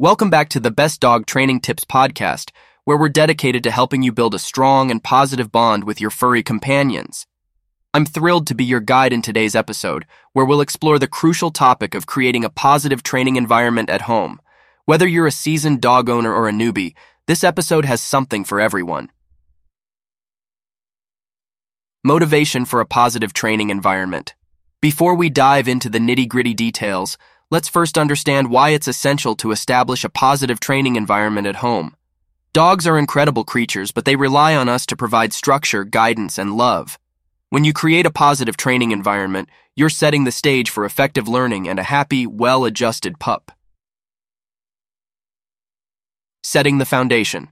Welcome back to the Best Dog Training Tips podcast, where we're dedicated to helping you build a strong and positive bond with your furry companions. I'm thrilled to be your guide in today's episode, where we'll explore the crucial topic of creating a positive training environment at home. Whether you're a seasoned dog owner or a newbie, this episode has something for everyone. Motivation for a positive training environment. Before we dive into the nitty gritty details, let's first understand why it's essential to establish a positive training environment at home. Dogs are incredible creatures, but they rely on us to provide structure, guidance, and love. When you create a positive training environment, you're setting the stage for effective learning and a happy, well adjusted pup. Setting the foundation.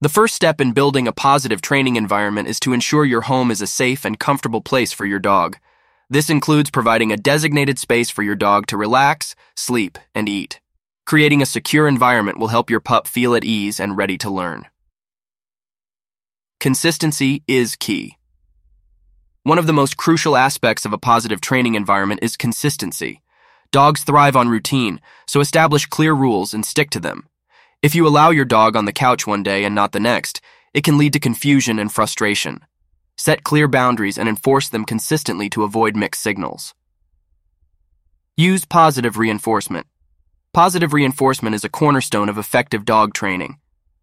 The first step in building a positive training environment is to ensure your home is a safe and comfortable place for your dog. This includes providing a designated space for your dog to relax, sleep, and eat. Creating a secure environment will help your pup feel at ease and ready to learn. Consistency is key. One of the most crucial aspects of a positive training environment is consistency. Dogs thrive on routine, so establish clear rules and stick to them. If you allow your dog on the couch one day and not the next, it can lead to confusion and frustration. Set clear boundaries and enforce them consistently to avoid mixed signals. Use positive reinforcement. Positive reinforcement is a cornerstone of effective dog training.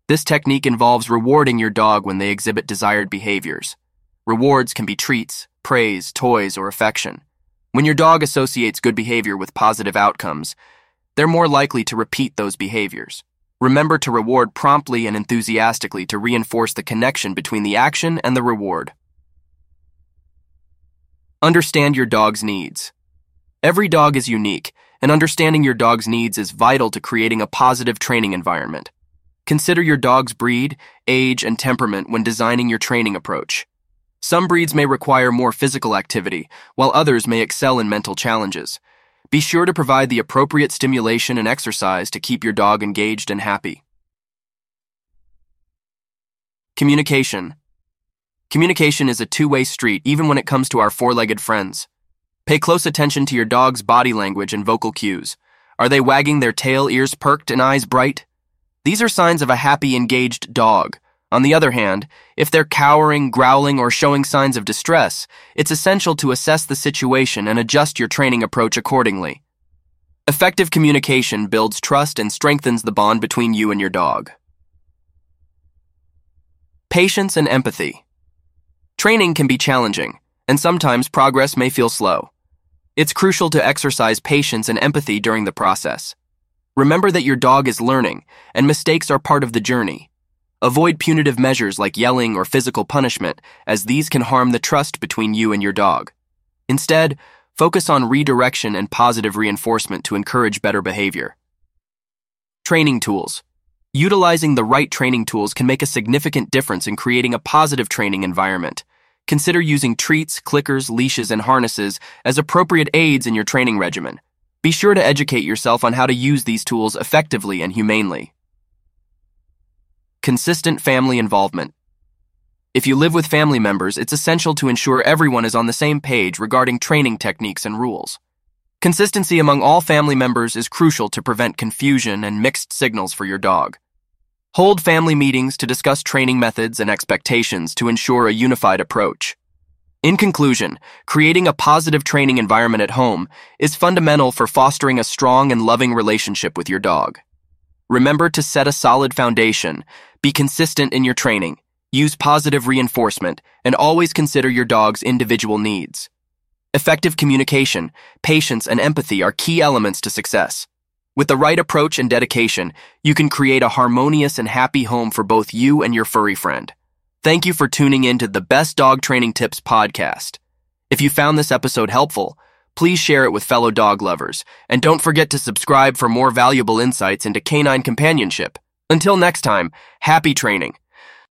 This technique involves rewarding your dog when they exhibit desired behaviors. Rewards can be treats, praise, toys, or affection. When your dog associates good behavior with positive outcomes, they're more likely to repeat those behaviors. Remember to reward promptly and enthusiastically to reinforce the connection between the action and the reward. Understand your dog's needs. Every dog is unique, and understanding your dog's needs is vital to creating a positive training environment. Consider your dog's breed, age, and temperament when designing your training approach. Some breeds may require more physical activity, while others may excel in mental challenges. Be sure to provide the appropriate stimulation and exercise to keep your dog engaged and happy. Communication. Communication is a two way street even when it comes to our four legged friends. Pay close attention to your dog's body language and vocal cues. Are they wagging their tail, ears perked, and eyes bright? These are signs of a happy, engaged dog. On the other hand, if they're cowering, growling, or showing signs of distress, it's essential to assess the situation and adjust your training approach accordingly. Effective communication builds trust and strengthens the bond between you and your dog. Patience and empathy. Training can be challenging, and sometimes progress may feel slow. It's crucial to exercise patience and empathy during the process. Remember that your dog is learning, and mistakes are part of the journey. Avoid punitive measures like yelling or physical punishment, as these can harm the trust between you and your dog. Instead, focus on redirection and positive reinforcement to encourage better behavior. Training tools. Utilizing the right training tools can make a significant difference in creating a positive training environment. Consider using treats, clickers, leashes, and harnesses as appropriate aids in your training regimen. Be sure to educate yourself on how to use these tools effectively and humanely. Consistent family involvement. If you live with family members, it's essential to ensure everyone is on the same page regarding training techniques and rules. Consistency among all family members is crucial to prevent confusion and mixed signals for your dog. Hold family meetings to discuss training methods and expectations to ensure a unified approach. In conclusion, creating a positive training environment at home is fundamental for fostering a strong and loving relationship with your dog. Remember to set a solid foundation, be consistent in your training, use positive reinforcement, and always consider your dog's individual needs. Effective communication, patience, and empathy are key elements to success. With the right approach and dedication, you can create a harmonious and happy home for both you and your furry friend. Thank you for tuning in to the Best Dog Training Tips podcast. If you found this episode helpful, Please share it with fellow dog lovers, and don't forget to subscribe for more valuable insights into canine companionship. Until next time, happy training.